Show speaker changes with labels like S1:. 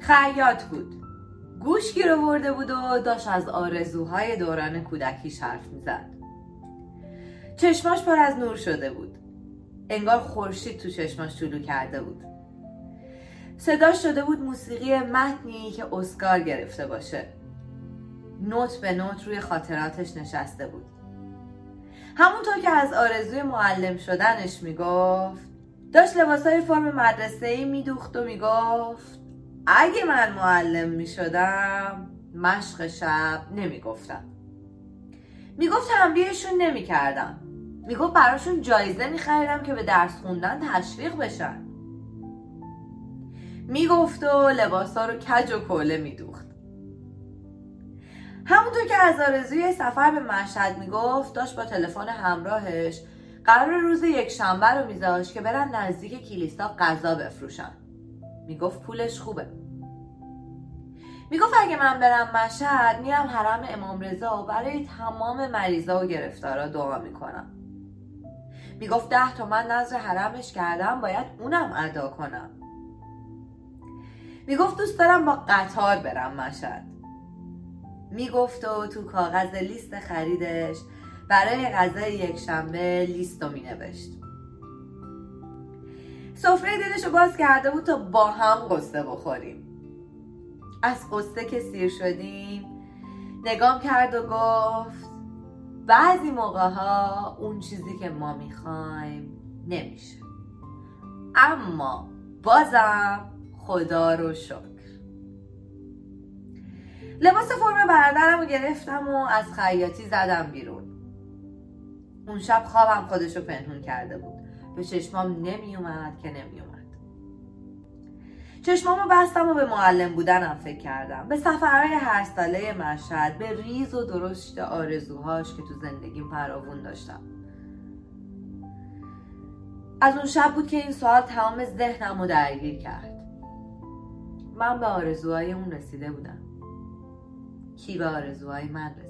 S1: خیاط بود. گوش گیر آورده بود و داشت از آرزوهای دوران کودکیش حرف می‌زد. چشماش پر از نور شده بود. انگار خورشید تو چشماش طلو کرده بود. صداش شده بود موسیقی متنی که اسکار گرفته باشه. نوت به نوت روی خاطراتش نشسته بود. همونطور که از آرزوی معلم شدنش می‌گفت داشت لباسای فرم مدرسه ای میدوخت و می‌گفت اگه من معلم می‌شدم مشق شب نمی‌گفتم. می‌گفت تنبیهشون نمی‌کردم. می‌گفت براشون جایزه میخریدم که به درس خوندن تشویق بشن. می‌گفت و لباسا رو کج و کله میدوخت. همونطور که از آرزوی سفر به مشهد می‌گفت داشت با تلفن همراهش قرار روز یک شنبه رو میذاشت که برن نزدیک کلیسا غذا بفروشن. می‌گفت پولش خوبه. می‌گفت اگه من برم مشهد میرم حرم امام رضا برای تمام مریضا و گرفتارا دعا می‌کنم. می‌گفت ده تومن نظر حرمش کردم باید اونم ادا کنم. می‌گفت دوست دارم با قطار برم مشهد. می‌گفت و تو کاغذ لیست خریدش برای غذای یک شنبه لیست رو مینوشت. سفره دلش رو باز کرده بود تا با هم قصه بخوریم. از قصه که سیر شدیم نگام کرد و گفت بعضی موقع ها اون چیزی که ما می‌خوایم نمیشه. اما بازم خدا رو شکر. لباس فرم برادرم رو گرفتم و از خیاطی زدم بیرون. اون شب خوابم خودش رو پنهون کرده بود. به چشمام نمیومد که نمیومد چشمامو بستم و به معلم بودنم فکر کردم. به سفرهای هر ساله مشهد به ریز و درشت آرزوهاش که تو زندگیم فراوون داشتم. از اون شب بود که این سوال تمام ذهنم رو درگیر کرد. من به آرزوهای اون رسیده بودم. کی به آرزوهای من رسید